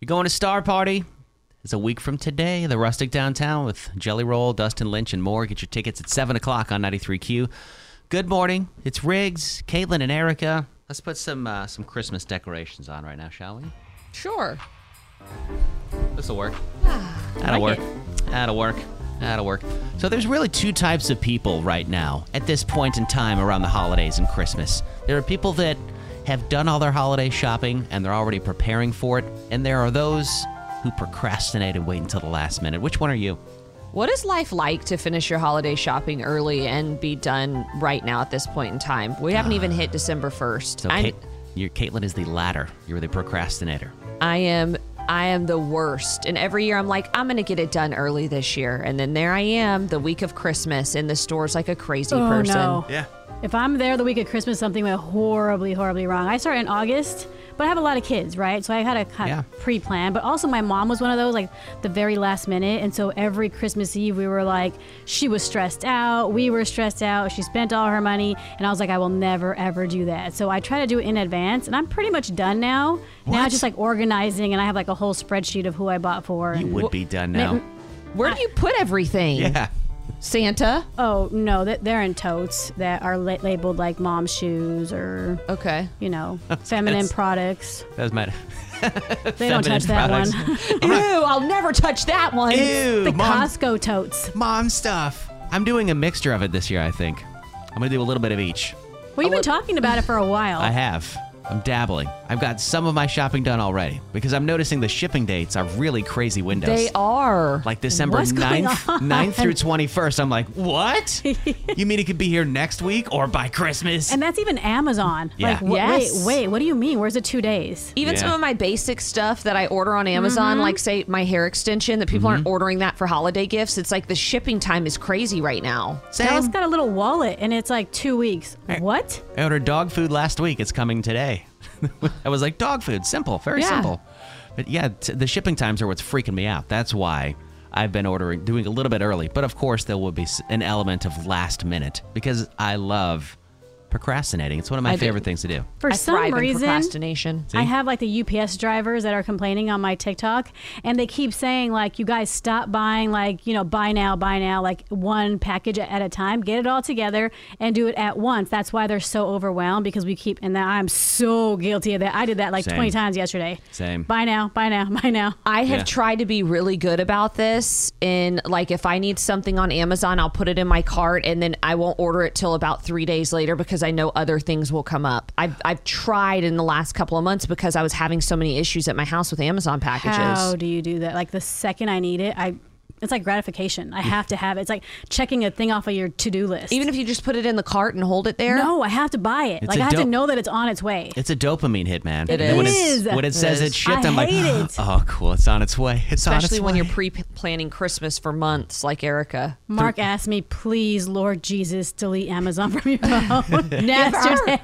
You're going to Star Party? It's a week from today. The Rustic Downtown with Jelly Roll, Dustin Lynch, and more. Get your tickets at 7 o'clock on 93Q. Good morning. It's Riggs, Katelyn, and Erica. Let's put some uh, some Christmas decorations on right now, shall we? Sure. This'll work. That'll like work. That'll work. That'll work. So there's really two types of people right now at this point in time around the holidays and Christmas. There are people that have done all their holiday shopping and they're already preparing for it, and there are those who procrastinate and wait until the last minute. Which one are you? What is life like to finish your holiday shopping early and be done right now at this point in time? We haven't even hit December 1st. So I'm- Kate, your Katelyn is the latter. You're the procrastinator. I am I am the worst. And every year I'm like, I'm gonna get it done early this year. And then there I am, the week of Christmas in the stores like a crazy Oh, person. no. Yeah. If I'm there the week of Christmas, something went horribly, horribly wrong. I start in August, but I have a lot of kids, right? So I had to kind Yeah. pre-plan. But also, my mom was one of those like the very last minute, and so every Christmas Eve we were like, she was stressed out, we were stressed out, she spent all her money, and I was like, I will never ever do that. So I try to do it in advance, and I'm pretty much done now. Now What? it's just like organizing, and I have like a whole spreadsheet of who I bought for. You and- would be done now. Where do you put everything? Yeah. Santa? Oh no, that they're in totes that are la- labeled like mom shoes or Okay. you know feminine products. That was my. They don't touch that products. one. Ew, I'll never touch that one. Ew, the mom, Costco totes. mom stuff. I'm doing a mixture of it this year, I think. I'm going to do a little bit of each. Well, you've been talking about it for a while. I have. I'm dabbling. I've got some of my shopping done already because I'm noticing the shipping dates are really crazy windows. They are. Like December What's going 9th, 9th through 21st. I'm like, what? you mean it could be here next week or by Christmas? and that's even Amazon. Yeah. Like, wh- Yes. wait, wait, what do you mean? Where's it two days? Even Yeah. some of my basic stuff that I order on Amazon, Mm-hmm. like say my hair extension, that people Mm-hmm. aren't ordering that for holiday gifts. It's like the shipping time is crazy right now. Dallas got a little wallet, and it's like two weeks. What? I ordered dog food last week. It's coming today. I was like, dog food, simple, very Yeah. simple. But yeah, t- the shipping times are what's freaking me out. That's why I've been ordering, doing a little bit early. But of course, there will be an element of last minute because I love procrastinating. It's one of my I do. favorite things to do. For I some reason, procrastination. I have like the UPS drivers that are complaining on my TikTok, and they keep saying like, "You guys stop buying like you know buy now, buy now, like one package at a time. Get it all together and do it at once." That's why they're so overwhelmed because we keep. And I'm so guilty of that. I did that like Same. 20 times yesterday. Same. Buy now, buy now, buy now. I have Yeah. tried to be really good about this. In like, if I need something on Amazon, I'll put it in my cart, and then I won't order it till about three days later because I know other things will come up. I've I've tried in the last couple of months because I was having so many issues at my house with Amazon packages. How do you do that? Like the second I need it, I. It's like gratification. I have to have it. It's like checking a thing off of your to-do list. Even if you just put it in the cart and hold it there. no, I have to buy it. It's like I have to know that it's on its way. It's a dopamine hit, man. It And When, is. it's, when it says It it's is. shipped, I I'm like, it. oh, cool. It's on its way. It's on its Especially when way. you're pre-planning Christmas for months, like Erica. Mark asked me, please, Lord Jesus, delete Amazon from your phone yesterday.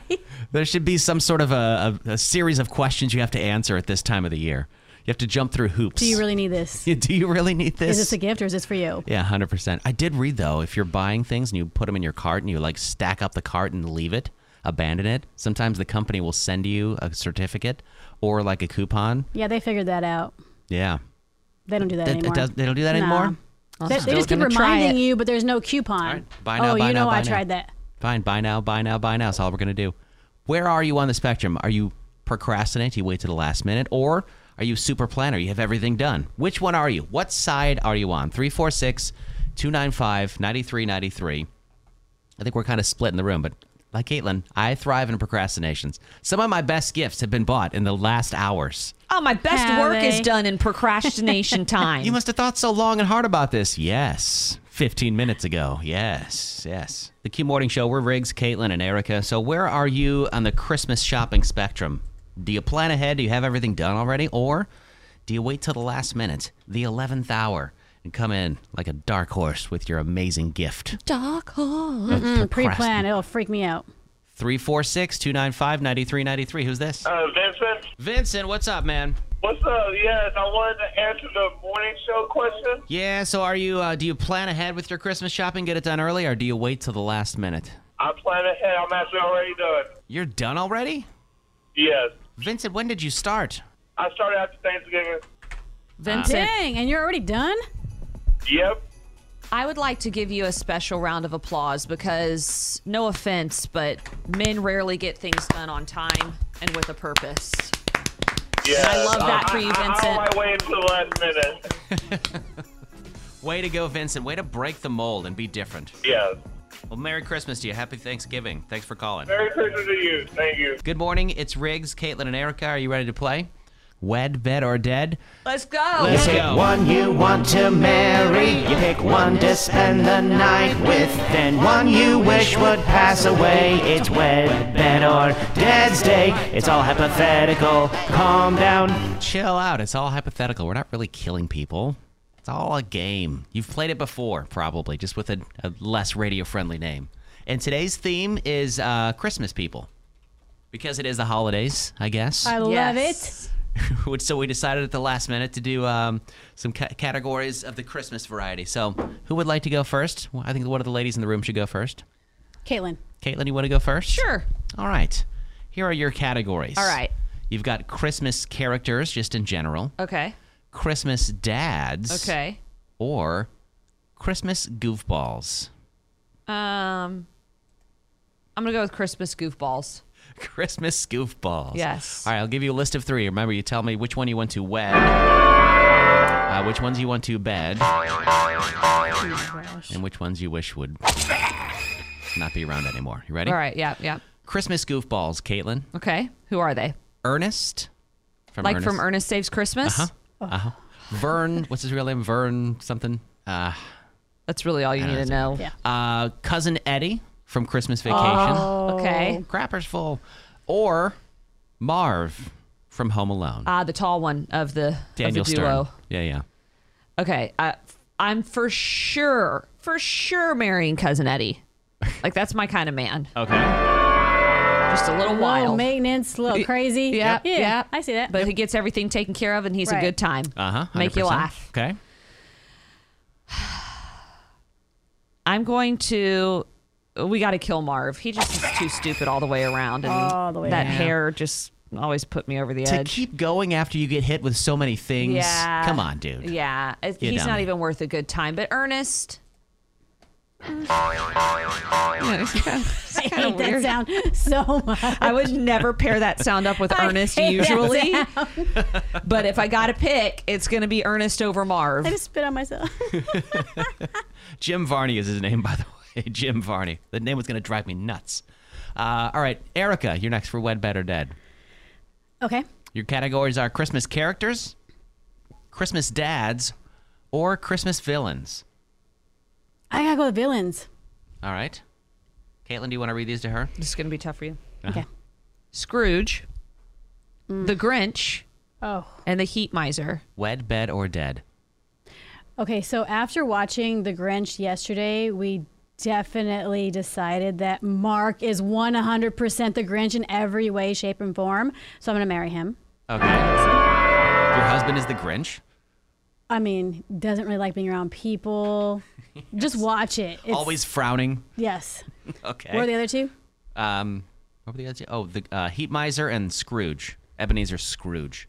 There should be some sort of a, a, a series of questions you have to answer at this time of the year. You have to jump through hoops. Do you really need this? Do you really need this? Is this a gift or is this for you? yeah, hundred percent. I did read though, if you're buying things and you put them in your cart and you like stack up the cart and leave it, abandon it. Sometimes the company will send you a certificate or like a coupon. Yeah, they figured that out. Yeah, They don't do that That- anymore. does- they don't do that Nah. anymore? They, they just keep reminding you, but there's no coupon. Right. Buy now, oh, buy you now, know buy I now. tried that. fine. Buy now, buy now, buy now. That's all we're gonna do. Where are you on the spectrum? Are you procrastinate? Do you wait to the last minute, or are you super planner? You have everything done. Which one are you? What side are you on? 346 295 9393. I think we're kind of split in the room, but like Katelyn, I thrive in procrastinations. Some of my best gifts have been bought in the last hours. Oh, my best Have work they? is done in procrastination time. You must have thought so long and hard about this. Yes. 15 minutes ago. Yes, yes. The Q Morning Show, we're Riggs, Katelyn, and Erica. So, where are you on the Christmas shopping spectrum? Do you plan ahead? Do you have everything done already? Or do you wait till the last minute, the 11th hour, and come in like a dark horse with your amazing gift? Dark horse. Pre-plan. It'll freak me out. 346 295 9393. Who's this? Uh, Vincent, Vincent, what's up, man? what's up? Yes, I wanted to answer the morning show question. Yeah, so are you, uh, do you plan ahead with your Christmas shopping, get it done early, or do you wait till the last minute? I plan ahead. I'm actually already done. You're done already? Yes. Vincent, when did you start? I started after Thanksgiving. Vincent, Dang, and you're already done? Yep. I would like to give you a special round of applause because, no offense, but men rarely get things done on time and with a purpose. Yeah. I love that uh, for you, I, I, Vincent. I, I wait until the last minute. Way to go, Vincent. Way to break the mold and be different. Yes. Well, Merry Christmas to you. Happy Thanksgiving. Thanks for calling. Merry Christmas to you. Thank you. Good morning. It's Riggs, Katelyn, and Erica. Are you ready to play? Wed, bed, or dead? Let's go. Let's Pick go. one you want to marry. You pick one to spend the night with. Then one you wish would pass away. It's wed, bed, or dead's day. It's all hypothetical. Calm down. Chill out. It's all hypothetical. We're not really killing people. It's all a game. You've played it before, probably, just with a, a less radio friendly name. And today's theme is uh, Christmas people. Because it is the holidays, I guess. I love it. So we decided at the last minute to do um, some ca- categories of the Christmas variety. So who would like to go first? Well, I think one of the ladies in the room should go first. Katelyn. Katelyn, you want to go first? Sure. All right. Here are your categories. All right. You've got Christmas characters, just in general, Okay. Christmas dads, Okay. or Christmas goofballs. Um, I'm gonna go with Christmas goofballs. Christmas goofballs. Yes. All right, I'll give you a list of three. Remember, you tell me which one you want to wed, uh, which ones you want to bed, and which ones you wish would not be around anymore. You ready? All right. Yeah. Yeah. Christmas goofballs, Katelyn. Okay. Who are they? Ernest. From Like Ernest. from Ernest Saves Christmas. Uh-huh. Uh-huh. Vern, what's his real name? Vern something. Uh, That's really all you I need don't to know. know. Yeah. uh, cousin Eddie from Christmas Vacation. Oh. Okay. Crappers full. Or Marv from Home Alone. Ah, the tall one of the Daniel of the duo. Stern. Yeah, yeah. Okay. Uh, I'm for sure, for sure marrying cousin Eddie. Like that's my kind of man. Okay. Just a little Low wild. maintenance, a little crazy. Yeah, yeah, yeah. I see that. But he gets everything taken care of, and he's a good time. Uh huh. Make you laugh. Okay. I'm going to. We got to kill Marv. He just is too stupid all the way around, and All the way that around. hair just always put me over the To edge. To keep going after you get hit with so many things. yeah. Come on, dude. Yeah, it- You he's not dummy. even worth a good time. But Ernest. I hate that sound so much. I would never pair that sound up with I Ernest usually. But if I got to pick, it's going to be Ernest over Marv. I just spit on myself. Jim Varney is his name, by the way. Jim Varney. The name was going to drive me nuts. Uh, all right, Erica, you're next for Wed, Bed, or Dead. okay. Your categories are Christmas characters, Christmas dads, or Christmas villains. I gotta go with villains. All right. Katelyn, do you want to read these to her? This is going to be tough for you. Uh-huh. Okay. Scrooge, mm. the Grinch, Oh. and the Heat Miser. Wed, Bed, or Dead? Okay, so after watching The Grinch yesterday, we definitely decided that Mark is 100% the Grinch in every way, shape, and form. So I'm going to marry him. Okay. Your husband is the Grinch. I mean, doesn't really like being around people. Just watch it. It's, Always frowning. Yes. Okay. What are the other two? Um, what were the other two? Oh, the uh, Heat Miser and Scrooge. Ebenezer Scrooge.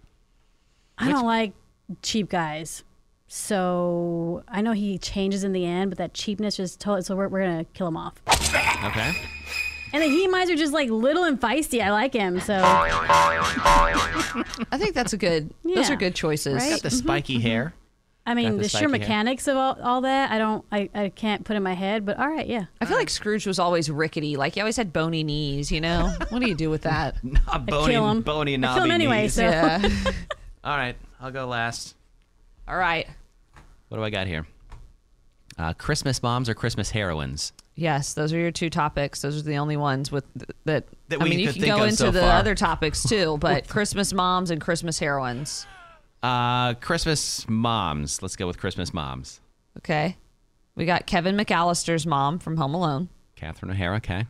I don't like cheap guys. So I know he changes in the end, but that cheapness just told so we're, we're gonna kill him off. Okay. And the Heat Miser just like little and feisty. I like him. So I think that's a good. Those Yeah. are good choices. Right? Got the spiky hair. I mean, the the sheer spiky hair. mechanics of all, all that, I don't, I, I can't put in my head. But all right, yeah. I feel like Scrooge was always rickety. Like he always had bony knees. You know, what do you do with that? Not bony, kill him. bony, I knobby kill him anyway, knees. so- Yeah. All right, I'll go last. All right. What do I got here? Uh, Christmas moms or Christmas heroines? Yes, those are your two topics. Those are the only ones with that. That I mean, you can go into so the far. other topics too, but Christmas moms and Christmas heroines. Uh, Christmas moms. Let's go with Christmas moms. Okay. We got Kevin McAllister's mom from Home Alone. Catherine O'Hara. Okay.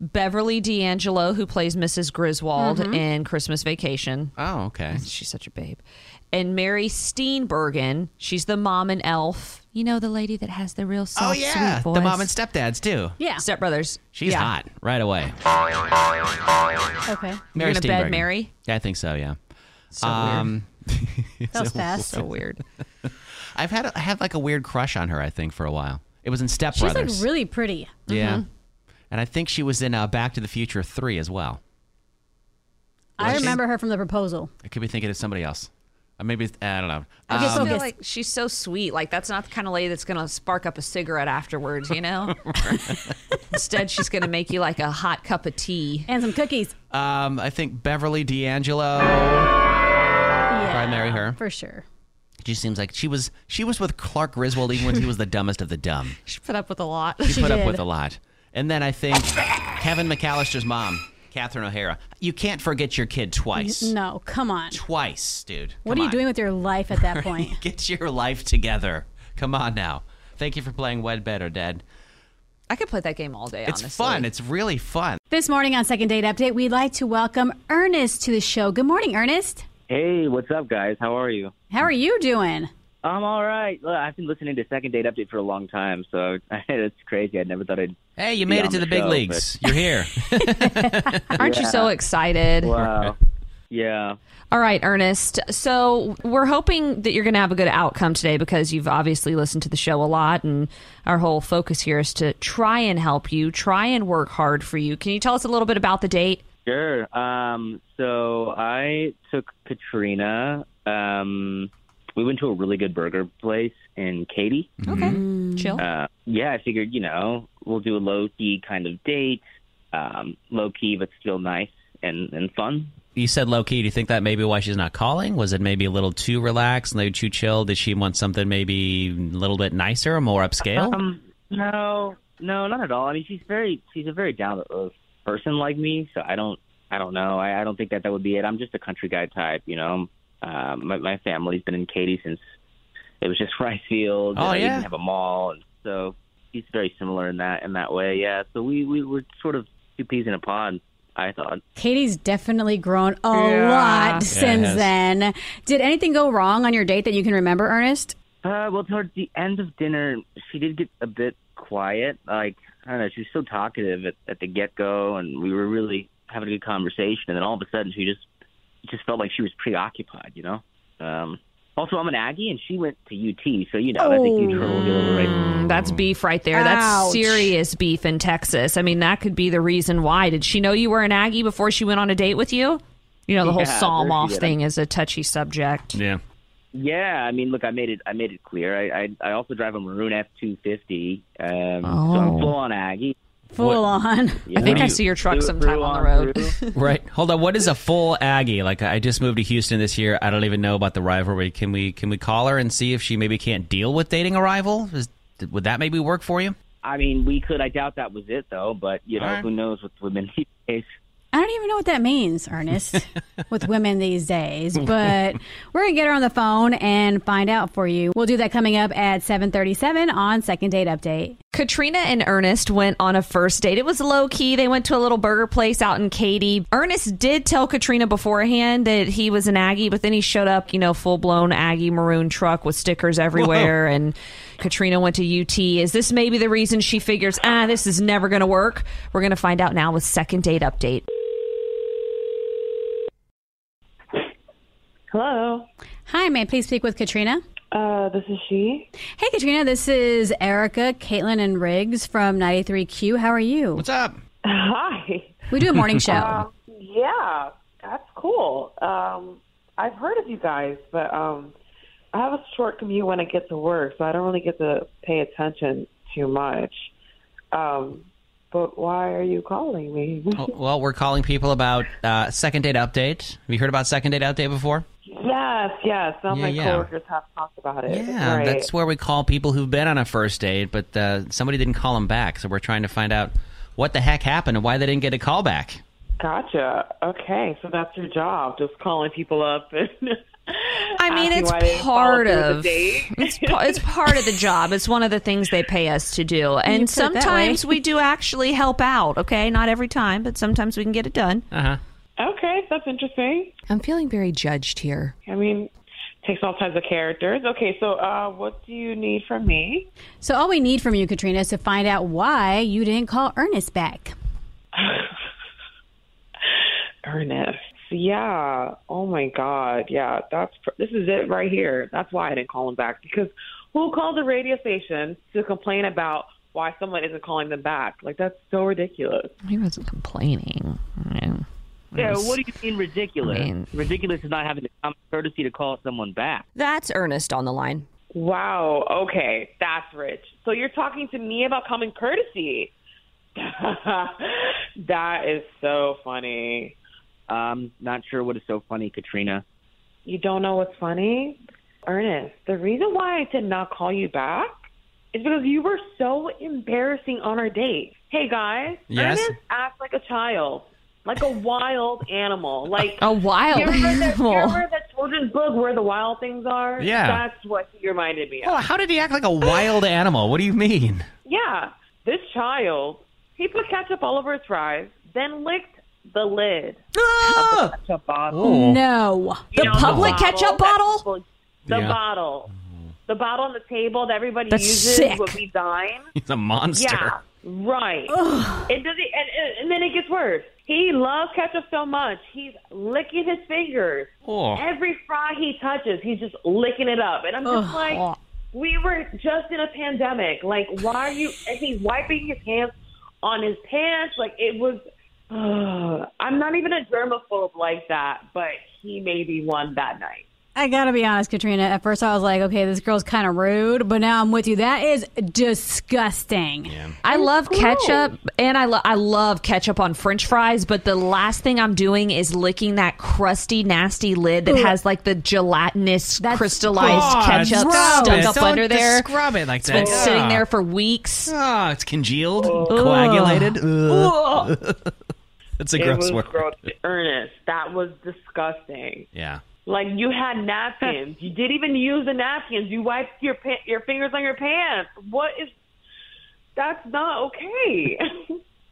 Beverly D'Angelo, who plays Mrs. Griswold Mm-hmm. in Christmas Vacation. Oh, okay. She's such a babe. And Mary Steenburgen, she's the mom and elf. You know, the lady that has the real soft, oh yeah, sweet voice. the mom and stepdads too. Yeah. Stepbrothers. She's Yeah. hot right away. Okay. You're gonna bed Steenburgen. Mary? Yeah, I think so. Yeah. So um, That was fast. So weird. I've had a, I had like a weird crush on her. I think for a while. It was in Step She's like really pretty. yeah, and I think she was in uh, Back to the Future Three as well. I she? remember her from the proposal. I could be thinking of somebody else. Uh, maybe I don't know. I just Um, feel like she's so sweet. Like that's not the kind of lady that's gonna spark up a cigarette afterwards, you know. Instead, she's gonna make you like a hot cup of tea. And some cookies. um, I think Beverly D'Angelo. Yeah. I marry her. For sure. She seems like she was she was with Clark Griswold even when he was the dumbest of the dumb. She put up with a lot. She, She put up with a lot. And then I think Kevin McAllister's mom, Catherine O'Hara. You can't forget your kid twice. No, come on. Twice, dude. What Come are you on. doing with your life at that point? Get your life together. Come on now. Thank you for playing Wed Better, Dad. I could play that game all day. It's honestly. fun. It's really fun. this morning on Second Date Update, we'd like to welcome Ernest to the show. Good morning, Ernest. Hey, what's up, guys? How are you? How are you doing? I'm all right. Look, I've been listening to Second Date Update for a long time, so it's crazy. I never thought I'd. Hey, you be made on it to the, the big show, leagues. You're here. Aren't you so excited? Wow. yeah. All right, Ernest. So we're hoping that you're going to have a good outcome today because you've obviously listened to the show a lot, and our whole focus here is to try and help you, try and work hard for you. Can you tell us a little bit about the date? Sure. Um, so I took Katrina. Um, we went to a really good burger place in Katy. Okay, chill. Uh, yeah, I figured, you know, we'll do a low key kind of date. Um, low key, but still nice and, and fun. you said low key. Do you think that maybe why she's not calling? Was it maybe a little too relaxed, maybe too chill? Did she want something maybe a little bit nicer, or more upscale? Um, no, no, not at all. I mean, she's very, she's a very down to earth person like me. So I don't, I don't know. I, I don't think that that would be it. I'm just a country guy type, you know. Um, my, my family's been in Katy since it was just rice fields. Oh, and I yeah? didn't have a mall, and so he's very similar in that in that way. Yeah. So we we were sort of two peas in a pod. I thought. Katy's definitely grown a Yeah. lot since then. Did anything go wrong on your date that you can remember, Ernest? Uh, well, towards the end of dinner, she did get a bit quiet. Like I don't know, she was so talkative at, at the get go, and we were really having a good conversation. And then all of a sudden, she just it just felt like she was preoccupied. You know. Um, also, I'm an Aggie, and she went to UT, so you know that's a huge hurdle to get over. Right? Mm, That's beef right there. That's serious beef in Texas. I mean, that could be the reason why. Did she know you were an Aggie before she went on a date with you? You know, the whole Yeah, saw 'em off thing is a touchy subject. yeah. Yeah, I mean, look, I made it. I made it clear. I I, I also drive a maroon F250, um, so Oh. I'm full on Aggie. Full on. you I think know? I see your truck Through- sometime through on the road. through. Right. Hold on. What is a full Aggie? Like I just moved to Houston this year. I don't even know about the rivalry. Can we can we call her and see if she maybe can't deal with dating a rival? Is, would that maybe work for you? I mean, we could. I doubt that was it, though. But you know, All right. who knows with women these days. I don't even know what that means, Ernest, with women these days. But we're gonna get her on the phone and find out for you. We'll do that coming up at 7:37 on Second Date Update. Katrina and Ernest went on a first date. It was low key. They went to a little burger place out in Katy. Ernest did tell Katrina beforehand that he was an Aggie, but then he showed up, you know, full blown Aggie maroon truck with stickers everywhere. And Katrina went to UT. Is this maybe the reason she figures, ah, this is never going to work? We're going to find out now with second date update. Hello. Hi, may I please speak with Katrina? Uh, this is she. Hey, Katrina. This is Erica, Katelyn, and Riggs from 93Q. How are you? What's up? Hi. We do a morning show. Um, yeah, that's cool. Um, I've heard of you guys, but um, I have a short commute when I get to work, so I don't really get to pay attention too much. Um, but why are you calling me? Well, we're calling people about uh, second date update. Have you heard about second date update before? yes, yes. Some of Yeah, my yeah. coworkers have talked about it. Yeah, right. that's where we call people who've been on a first date, but uh, somebody didn't call them back. So we're trying to find out what the heck happened and why they didn't get a call back. Gotcha. Okay, so that's your job, just calling people up and. I mean, it's why they didn't follow part of the it's it's part of the job. It's one of the things they pay us to do, and put it that sometimes we do actually help out. Okay, not every time, but sometimes we can get it done. Uh huh. Okay, that's interesting. I'm feeling very judged here. I mean, takes all types of characters. Okay, so uh, what do you need from me? So all we need from you, Katrina, is to find out why you didn't call Ernest back. Ernest. Yeah. Oh my God. Yeah. That's this is it right here. That's why I didn't call him back because who calls a radio station to complain about why someone isn't calling them back? Like that's so ridiculous. He wasn't complaining. Yeah. Yeah, what do you mean ridiculous? I mean- ridiculous is not having the common courtesy to call someone back. That's Ernest on the line. Wow. Okay, that's rich. So you're talking to me about common courtesy. that is so funny. Um, not sure what is so funny, Katrina. You don't know what's funny? Ernest, the reason why I did not call you back is because you were so embarrassing on our date. Hey guys, Yes? Ernest acts like a child, like a wild animal. Like A wild you remember, that, you animal. remember that children's book where the wild things are? Yeah. That's what he reminded me of. Oh, how did he act like a wild animal? What do you mean? Yeah, this child, he put ketchup all over his fries, then licked the lid Ah! of the ketchup bottle. Oh. No. The know, public bottle ketchup bottle? people- The Yeah. bottle. The bottle on the table that everybody That's uses sick. when we dine. He's a monster. Yeah, right. It does, and, and, and then it gets worse. He loves ketchup so much, he's licking his fingers. Oh. Every fry he touches, he's just licking it up. And I'm just like, we were just in a pandemic. Like, why are you? And he's wiping his hands on his pants. Like, it was. I'm not even a germaphobe like that, but he made me one that night. I gotta be honest, Katrina. At first, I was like, okay, this girl's kind of rude, but now I'm with you. That is disgusting. I love ketchup, and I, lo- I love ketchup on French fries. But the last thing I'm doing is licking that crusty, nasty lid that has like the gelatinous, That's crystallized ketchup stop stuck it. up Don't under there. Scrub it like It's that. been sitting Ah. there for weeks. Oh, it's congealed, coagulated. Ugh. That's a it gross was word. gross. Ernest, that was disgusting. Yeah. Like you had napkins. you didn't even use the napkins. You wiped your pa- your fingers on your pants. What is? That's not okay.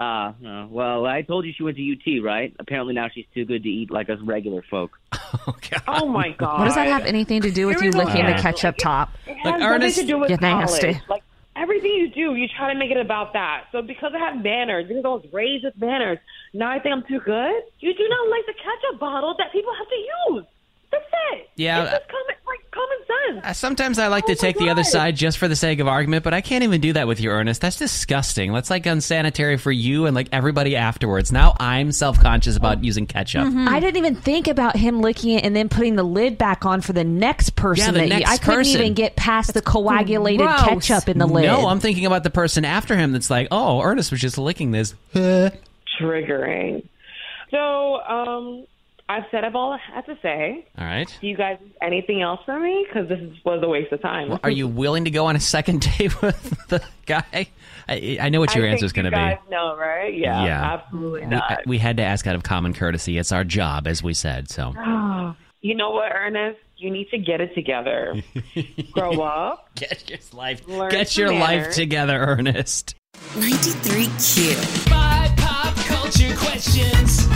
Uh, no. well, I told you she went to UT, right? Apparently now she's too good to eat like us regular folk. Oh, God. oh my god. What does that have anything to do with you Here we licking the Yeah. ketchup top? It has Like, nothing Ernest, to do with you're nasty. college. Like everything you do, you try to make it about that. So because I have manners, because I was raised with manners, now I think I'm too good. You do not like the ketchup bottle that people have to use. That's it. Yeah, It's just common, like common sense. Uh, Sometimes I like to Oh my take the other side just for the sake of argument, but I can't even do that with you, Ernest. That's disgusting. That's like unsanitary for you and like everybody afterwards. Now I'm self conscious about using ketchup. I didn't even think about him licking it and then putting the lid back on for the next person. Yeah, the that you- next I couldn't person. even get past the coagulated gross. ketchup in the lid. No, I'm thinking about the person after him that's like, oh, Ernest was just licking this. Triggering. So, um, I've said up all I have to say. All right. Do you guys have anything else for me? Because this was a waste of time. Are you willing to go on a second date with the guy? I, I know what your answer is going to be. guys know, right? Yeah, Yeah. absolutely We, not. we had to ask out of common courtesy. It's our job, as we said. So You know what, Ernest? You need to get it together. Grow up. get your life, Learn get some your life together, Ernest. 93Q. Five pop culture questions.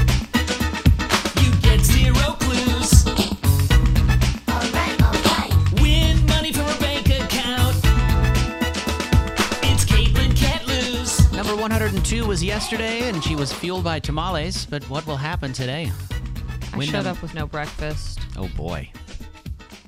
102 was yesterday, and she was fueled by tamales. But what will happen today? I Win showed up with no breakfast. Oh boy,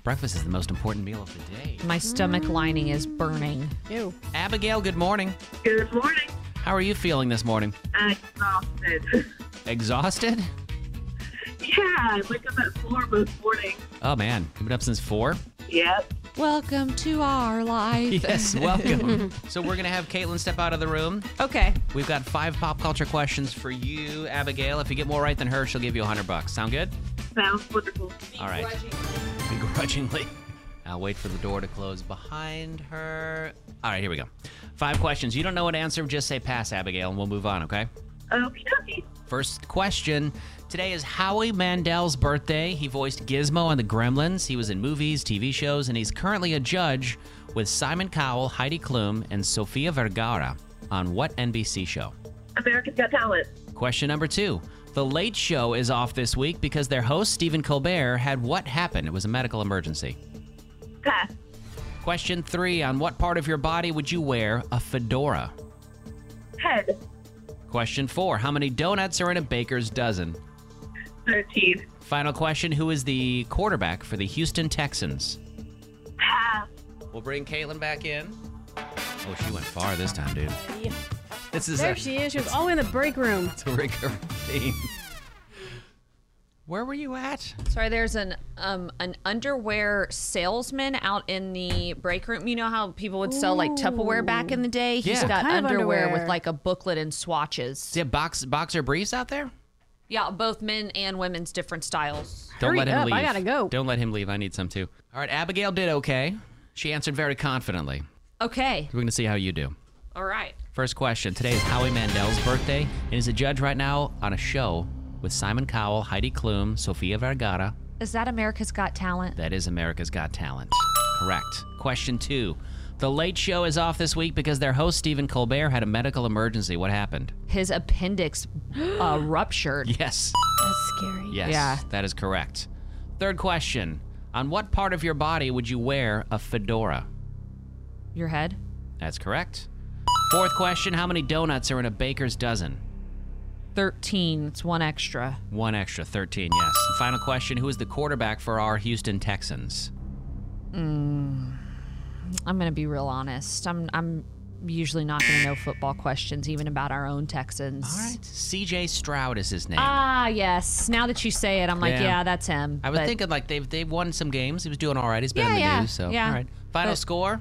breakfast is the most important meal of the day. My stomach lining is burning. Ew. Abigail, good morning. Good morning. How are you feeling this morning? Exhausted. Exhausted? yeah, I wake up at four most mornings. Oh man, you've been up since four. Yep. Welcome to our life. Yes, welcome. so we're gonna have Katelyn step out of the room. Okay. We've got five pop culture questions for you, Abigail. If you get more right than her, she'll give you a hundred bucks. Sound good? Sounds wonderful. All right. Begrudgingly. I'll wait for the door to close behind her. All right, here we go. Five questions. You don't know what answer, just say pass, Abigail, and we'll move on, okay? Okay. First question. Today is Howie Mandel's birthday. He voiced Gizmo on The Gremlins. He was in movies, TV shows, and he's currently a judge with Simon Cowell, Heidi Klum, and Sofia Vergara on what NBC show? America's Got Talent. Question number two. The Late Show is off this week because their host, Stephen Colbert, had what happened? It was a medical emergency. Pass. Question three. On what part of your body would you wear a fedora? Head. Question four. How many donuts are in a baker's dozen? 13. Final question Who is the quarterback for the Houston Texans? Pass. We'll bring Katelyn back in. Oh, she went far this time, dude. This is There a, she is. She was all in the break room. it's a recurring theme. Where were you at? Sorry, there's an um an underwear salesman out in the break room. You know how people would sell like Tupperware back in the day? He's Yeah. got Kind of underwear, underwear. with like a booklet and swatches. Do you have box, boxer briefs out there? Yeah, both men and women's different styles. Don't Hurry let him up, leave. I gotta go. Don't let him leave. I need some too. All right, Abigail did okay. She answered very confidently. Okay. We're going to see how you do. All right. First question. Today is Howie Mandel's birthday, and he's a judge right now on a show with Simon Cowell, Heidi Klum, Sofia Vergara. Is that America's Got Talent? That is America's Got Talent. Correct. Question two. The Late Show is off this week because their host, Stephen Colbert, had a medical emergency. What happened? His appendix uh, ruptured. Yes. That's scary. Yes. Yeah. That is correct. Third question. On what part of your body would you wear a fedora? Your head? That's correct. Fourth question. How many donuts are in a baker's dozen? 13. It's one extra. One extra, 13, yes. Final question Who is the quarterback for our Houston Texans? I'm going to be real honest. I'm I'm usually not to know football questions even about our own Texans. All right. CJ Stroud is his name. Ah, yes. Now that you say it, I'm like, Yeah. yeah, that's him. I was But- thinking like they've they've won some games. He was doing all right. He's been Yeah, in the yeah, news. So yeah. all right. Final But- score.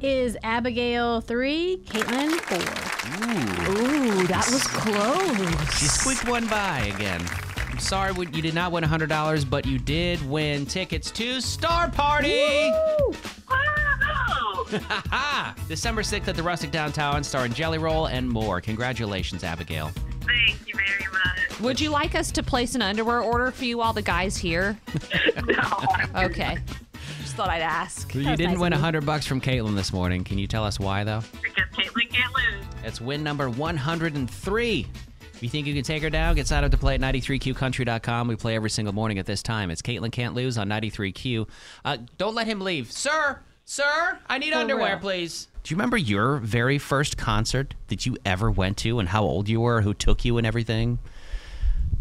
Is Abigail three, Katelyn four? Ooh, Ooh, that was close. You squeaked one by again. I'm sorry we- you did not win $100, but you did win tickets to Star Party. Ha! December 6th at the Rustic Downtown, starring Jelly Roll and more. Congratulations, Abigail. Thank you very much. Would you like us to place an underwear order for you while the guy's here? no. okay. Just thought I'd ask. You didn't nice win of you. 100 bucks from Katelyn this morning. Can you tell us why, though? Because Katelyn can't lose. It's win number 103. If you think you can take her down, get signed up to play at 93qcountry.com. We play every single morning at this time. It's Katelyn Can't Lose on 93q. Uh, don't let him leave. Sir, sir, I need underwear, real. please. Do you remember your very first concert that you ever went to and how old you were, who took you and everything?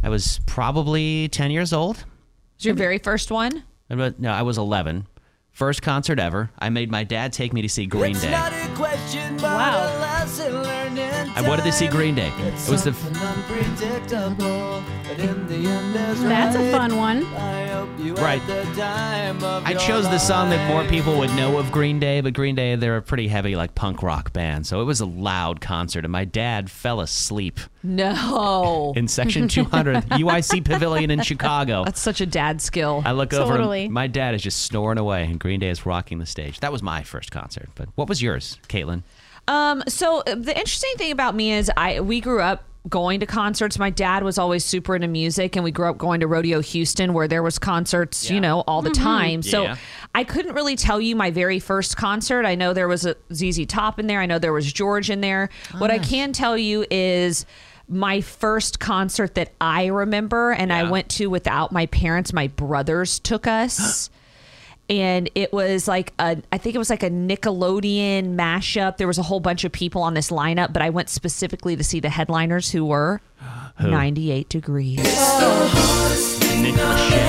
I was probably 10 years old. Was your very first one? No, I was 11. First concert ever. I made my dad take me to see Green Day. Wow. I wanted to see Green Day. It was the That's a fun one. Right. I chose the song that more people would know of Green Day, but Green Day, they're a pretty heavy, like, punk rock band. So it was a loud concert, and my dad fell asleep No. in section 200, UIC Pavilion in Chicago. That's such a dad skill. I look over, Totally. my dad is just snoring away, and Green Day is rocking the stage. That was my first concert. But what was yours, Katelyn? Um, so uh, the interesting thing about me is I we grew up going to concerts. My dad was always super into music, and we grew up going to Rodeo Houston, where there was concerts, you know, all the time. So Yeah. I couldn't really tell you my very first concert. I know there was a ZZ Top in there. I know there was George in there. what I can tell you is. My first concert that I remember and I went to without my parents, my brothers took us. and it was like a I think it was like a Nickelodeon mashup. There was a whole bunch of people on this lineup, but I went specifically to see the headliners who were 98 degrees. Nick Lachey.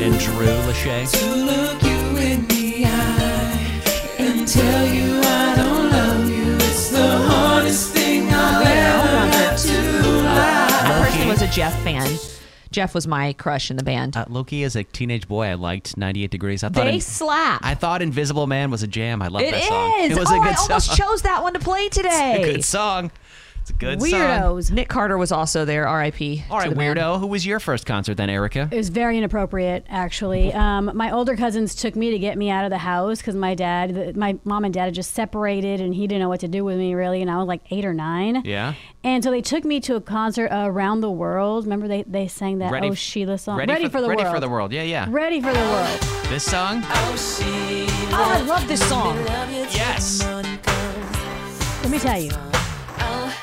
And Drew Lachey. To look you in the eye and tell you I don't love you. It's the hardest thing I've ever had to lie. I personally was a Jeff fan. Jeff was my crush in the band. Uh, Loki, as a teenage boy, I liked 98 Degrees. I thought they In- slap. I thought Invisible Man was a jam. I love It that song. is. It was oh, a good song. I almost chose that one to play today. a good song. It's a good song. Weirdos. Nick Carter was also there. R.I.P. All right, to right, the man. weirdo. Who was your first concert then, Erica? It was very inappropriate, actually. Um, my older cousins took me to get me out of the house because my dad, my mom and dad had just separated, and he didn't know what to do with me really. And I was like eight or nine. Yeah. And so they took me to a concert uh, around the world. Remember they, they sang that Ready Oh Sheila song. Ready, for, the Ready world. Ready for the World. Yeah, yeah. Ready for the world. This song? Oh, Sheila. I love this song. Yes. Let me tell you,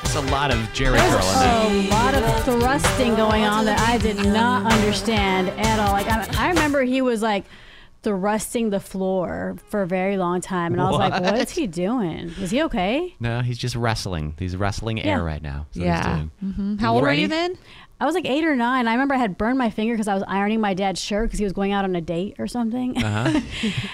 It's a lot of Jerry there's Curl in a lot of thrusting going on that I did not understand at all. Like I, I remember he was like thrusting the floor for a very long time, and I was like, "What What? is he doing? Is he okay?" No, he's just wrestling. He's wrestling air Yeah. right now. That's what he's Yeah. doing. Mhm. How old were Ready? you then? I was like eight or nine. I remember I had burned my finger because I was ironing my dad's shirt because he was going out on a date or something. Uh-huh.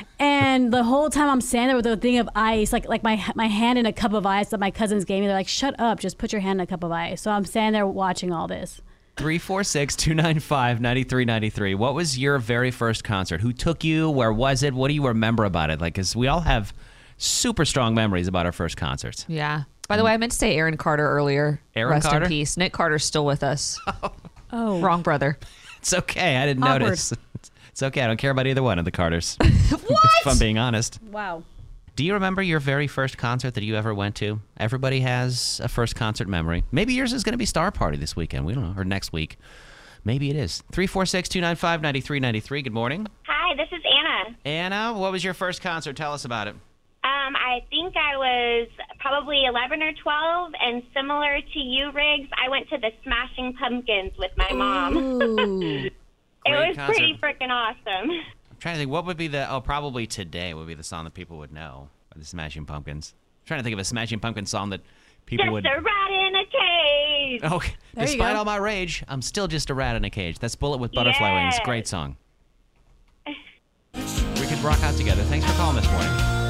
and the whole time I'm standing there with a thing of ice, like like my my hand in a cup of ice that my cousins gave me. They're like, "Shut up! Just put your hand in a cup of ice." So I'm standing there watching all this. 346 295 9393. What was your very first concert? Who took you? Where was it? What do you remember about it? Like, because we all have super strong memories about our first concerts. Yeah. By the way, I meant to say Aaron Carter earlier. Aaron Rest Carter? in peace. Nick Carter's still with us. Oh. oh, Wrong brother. It's okay. I didn't Awkward. notice. It's okay. I don't care about either one of the Carters. What? if I'm being honest. Wow. Do you remember your very first concert that you ever went to? Everybody has a first concert memory. Maybe yours is going to be Star Party this weekend. We don't know. Or next week. Maybe it is. 346 295 9393. Good morning. Hi, this is Anna. Anna, what was your first concert? Tell us about it. Um, I think I was probably 11 or 12, and similar to you, Riggs, I went to the Smashing Pumpkins with my mom. it was concert. pretty freaking awesome. I'm trying to think what would be the oh probably today would be the song that people would know by the Smashing Pumpkins. I'm trying to think of a Smashing Pumpkins song that people Just would. a rat in a cage. Oh, There despite all my rage, I'm still just a rat in a cage. That's Bullet with Butterfly Wings. Great song. We could rock out together. Thanks for calling this morning.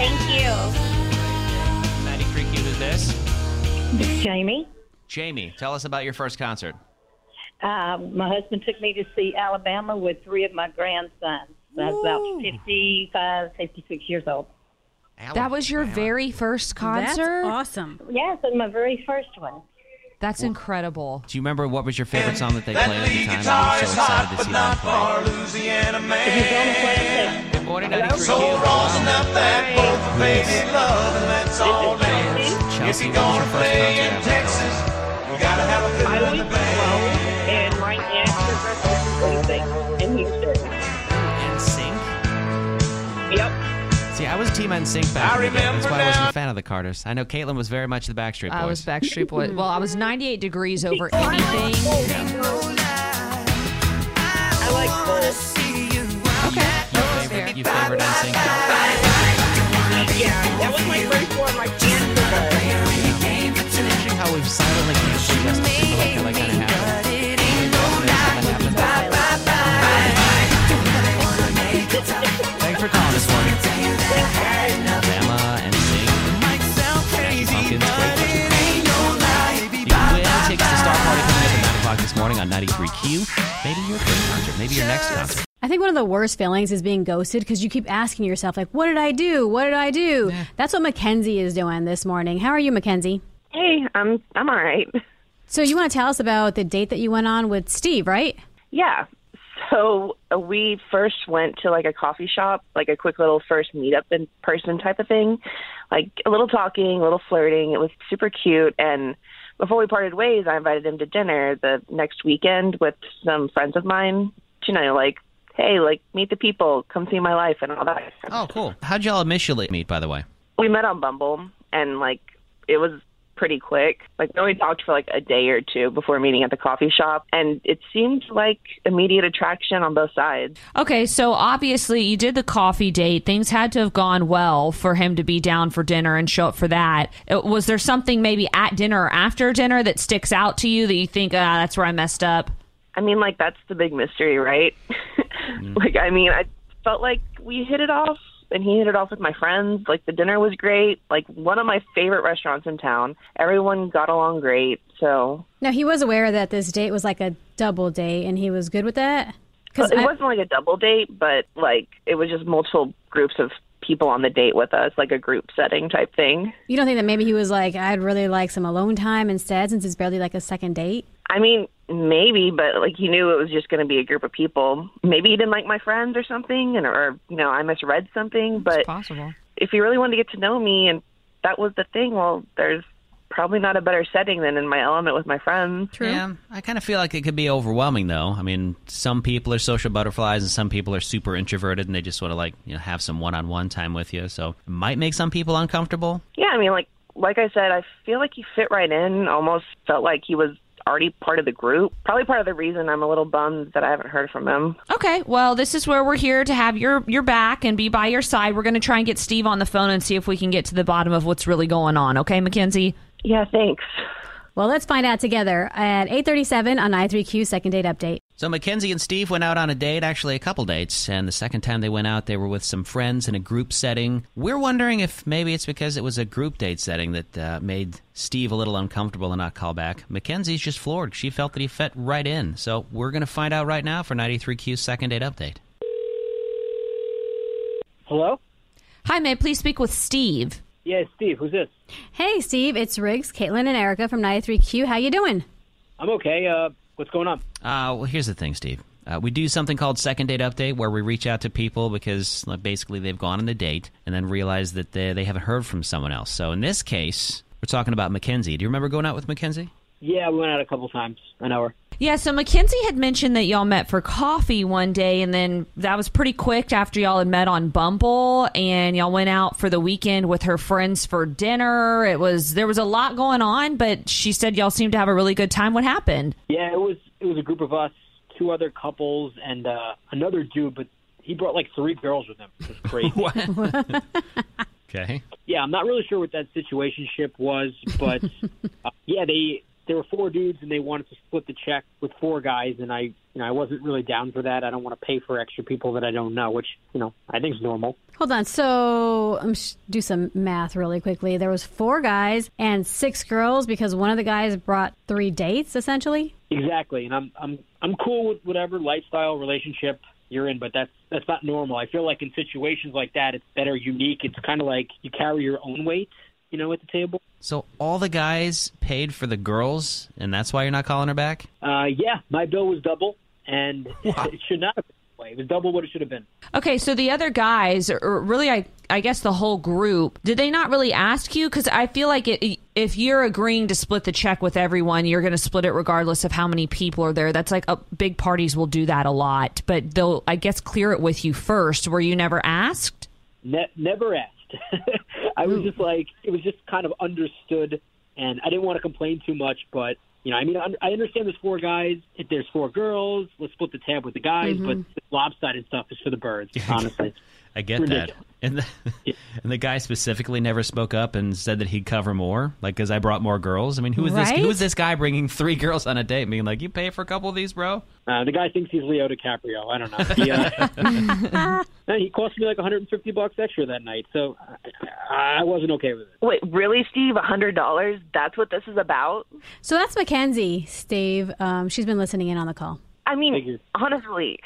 Thank you. 93 Q, who's this? Jamie. Jamie, tell us about your first concert. Uh, my husband took me to see Alabama with three of my grandsons. I was about 55, 56 years old. That was your very first That's concert? awesome. Yes, it was my very first one. That's incredible. Do you remember what was your favorite song that they played at the time? I was so excited to see them play. Good morning, 93 Q. Chelsea, what was your first concert ever? I was 12, and my aunt was racing in Houston. NSYNC? Yep. See, I was Team NSYNC back in the day. That's why I wasn't a fan of the Carters. I know Katelyn was very much the Backstreet Boys. I was Backstreet Boys. Well, I was 98 degrees over anything. I like both. You favored, you NSYNC? Yeah, that was my first one. Was interesting how we've silently Justin Timberlake. I like that it happened. Thanks for calling this morning. Alabama and Smashing Pumpkins. You can Star Party coming up at 9 o'clock this morning on 93Q. Maybe your first concert, maybe your next concert. I think one of the worst feelings is being ghosted because you keep asking yourself, like, what did I do? What did I do? That's what Mackenzie is doing this morning. How are you, Mackenzie? Hey, I'm I'm all right. So you want to tell us about the date that you went on with Steve, right? Yeah. So uh, we first went to like a coffee shop, like a quick little first meetup in person type of thing, like a little talking, a little flirting. It was super cute. And before we parted ways, I invited him to dinner the next weekend with some friends of mine. You know, like, hey, like meet the people, come see my life, and all that. Oh, cool. How'd y'all initially meet, by the way? We met on Bumble, and like it was pretty quick. Like we only talked for like a day or two before meeting at the coffee shop, and it seemed like immediate attraction on both sides. Okay, so obviously you did the coffee date. Things had to have gone well for him to be down for dinner and show up for that. Uh, Was there something maybe at dinner or after dinner that sticks out to you that you think, ah, that's where I messed up? I mean, like that's the big mystery, right? like, I mean, I felt like we hit it off, and he hit it off with my friends. Like the dinner was great. Like one of my favorite restaurants in town. Everyone got along great. So Now, he was aware that this date was like a double date and he was good with that? Because it I- wasn't like a double date, but like it was just multiple groups of people on the date with us, like a group setting type thing. You don't think that maybe he was like, I'd really like some alone time instead since it's barely like a second date? I mean, maybe, but like he knew it was just going to be a group of people. Maybe he didn't like my friends or something, and or you know I misread something. But possible. if he really wanted to get to know me, and that was the thing, well, there's probably not a better setting than in my element with my friends. Yeah, I kind of feel like it could be overwhelming, though. I mean, some people are social butterflies, and some people are super introverted, and they just want to like you know have some one-on-one time with you. So it might make some people uncomfortable. Yeah, I mean, like like I said, I feel like he fit right in. Almost felt like he was already part of the group. Probably part of the reason I'm a little bummed that I haven't heard from him. Okay, well, this is where we're here to have your your back and be by your side. We're going to try and get Steve on the phone and see if we can get to the bottom of what's really going on. Okay, Mackenzie. Yeah, thanks. Well, let's find out together at 8:37 on 93Q second date update. So Mackenzie and Steve went out on a date, actually a couple dates, and the second time they went out, they were with some friends in a group setting. We're wondering if maybe it's because it was a group date setting that uh, made Steve a little uncomfortable and not call back. Mackenzie's just floored. She felt that he fit right in. So we're going to find out right now for 93Q's second date update. Hello? Hi, may I please speak with Steve? Yeah, Steve. Who's this? Hey, Steve, it's Riggs, Katelyn, and Erica from 93Q. How you doing? I'm okay. Uh, what's going on? Uh, well, here's the thing, Steve. Uh, we do something called second date update where we reach out to people because like, basically they've gone on a date and then realize that they, they haven't heard from someone else. So in this case, we're talking about Mackenzie. Do you remember going out with Mackenzie? Yeah, we went out a couple times. An hour. Yeah, so Mackenzie had mentioned that y'all met for coffee one day, and then that was pretty quick after y'all had met on Bumble, and y'all went out for the weekend with her friends for dinner. It was there was a lot going on, but she said y'all seemed to have a really good time. What happened? Yeah, it was it was a group of us, two other couples, and uh, another dude, but he brought like three girls with him. It was crazy. Okay. yeah, I'm not really sure what that situationship was, but uh, yeah, they there were four dudes and they wanted to split the check with four guys, and I you know I wasn't really down for that. I don't want to pay for extra people that I don't know, which you know I think is normal. Hold on. So, um, sh- do some math really quickly. There was four guys and six girls because one of the guys brought three dates, essentially. Exactly, and I'm I'm I'm cool with whatever lifestyle relationship you're in, but that's that's not normal. I feel like in situations like that, it's better unique. It's kind of like you carry your own weight, you know, at the table. So all the guys paid for the girls, and that's why you're not calling her back? Uh, yeah, my bill was double, and it should not have been that way. It was double what it should have been. Okay, so the other guys, or really, I I guess the whole group, did they not really ask you? Because I feel like it, if you're agreeing to split the check with everyone, you're going to split it regardless of how many people are there. That's like uh, big parties will do that a lot, but they'll I guess clear it with you first. Were you never asked? Ne- never asked. I was just like, it was just kind of understood, and I didn't want to complain too much, but. You know, I mean, I I understand there's four guys. If there's four girls, let's split the tab with the guys. Mhm. But the lopsided stuff is for the birds, honestly. I get that. And the, and the guy specifically never spoke up and said that he'd cover more, like because I brought more girls. I mean, who is this? Who is this guy bringing three girls on a date, being like, "You pay for a couple of these, bro"? Uh, the guy thinks he's Leo DiCaprio. I don't know. He, uh, he cost me like 150 bucks extra that night, so I, I wasn't okay with it. Wait, really, Steve? Hundred dollars? That's what this is about? So that's Mackenzie, Steve. Um, she's been listening in on the call. I mean, honestly,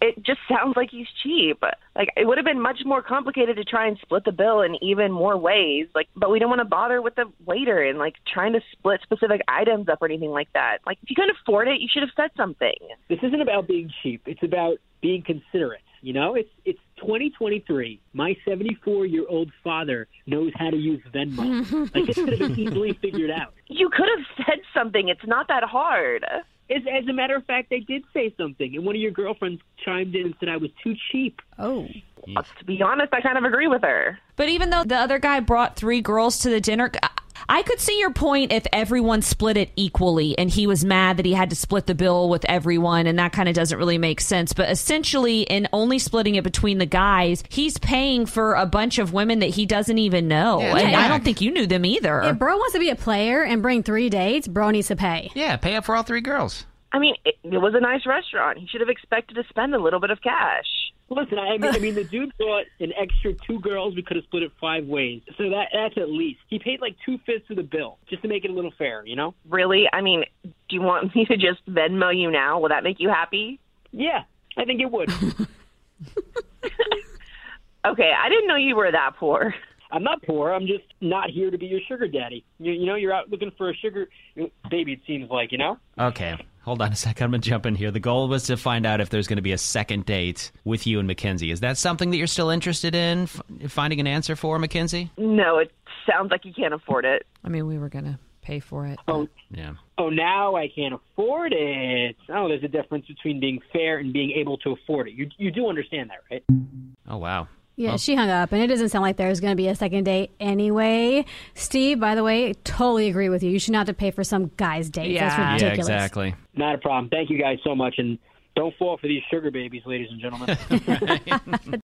it just sounds like he's cheap. Like it would have been much more complicated to try and split the bill in even more ways. Like, but we don't want to bother with the waiter and like trying to split specific items up or anything like that. Like, if you couldn't afford it, you should have said something. This isn't about being cheap. It's about being considerate. You know, it's it's 2023. My 74 year old father knows how to use Venmo. like this could have been easily figured out. You could have said something. It's not that hard. As, as a matter of fact, they did say something, and one of your girlfriends chimed in and said I was too cheap. Oh. To be honest, I kind of agree with her. But even though the other guy brought three girls to the dinner, I- I could see your point if everyone split it equally and he was mad that he had to split the bill with everyone and that kind of doesn't really make sense. But essentially, in only splitting it between the guys, he's paying for a bunch of women that he doesn't even know. Yeah, and yeah. I don't think you knew them either. If bro wants to be a player and bring three dates, bro needs to pay. Yeah, pay up for all three girls. I mean, it, it was a nice restaurant. He should have expected to spend a little bit of cash. Listen, I mean, I mean, the dude brought an extra two girls. We could have split it five ways, so that that's at least. He paid like two fifths of the bill just to make it a little fair, you know? Really? I mean, do you want me to just Venmo you now? Will that make you happy? Yeah, I think it would. Okay, I didn't know you were that poor. I'm not poor. I'm just not here to be your sugar daddy. You, you know, you're out looking for a sugar baby. It seems like you know. Okay, hold on a second. I'm gonna jump in here. The goal was to find out if there's gonna be a second date with you and Mackenzie. Is that something that you're still interested in f- finding an answer for, Mackenzie? No, it sounds like you can't afford it. I mean, we were going to pay for it. Oh, yeah. Oh, now I can't afford it. Oh, there's a difference between being fair and being able to afford it. You you do understand that, right? Oh wow. Yeah, Well- she hung up, and it doesn't sound like there's going to be a second date anyway. Steve, by the way, totally agree with you. You should not have to pay for some guy's date. That's ridiculous. Yeah, exactly. Not a problem. Thank you guys so much, and don't fall for these sugar babies, ladies and gentlemen.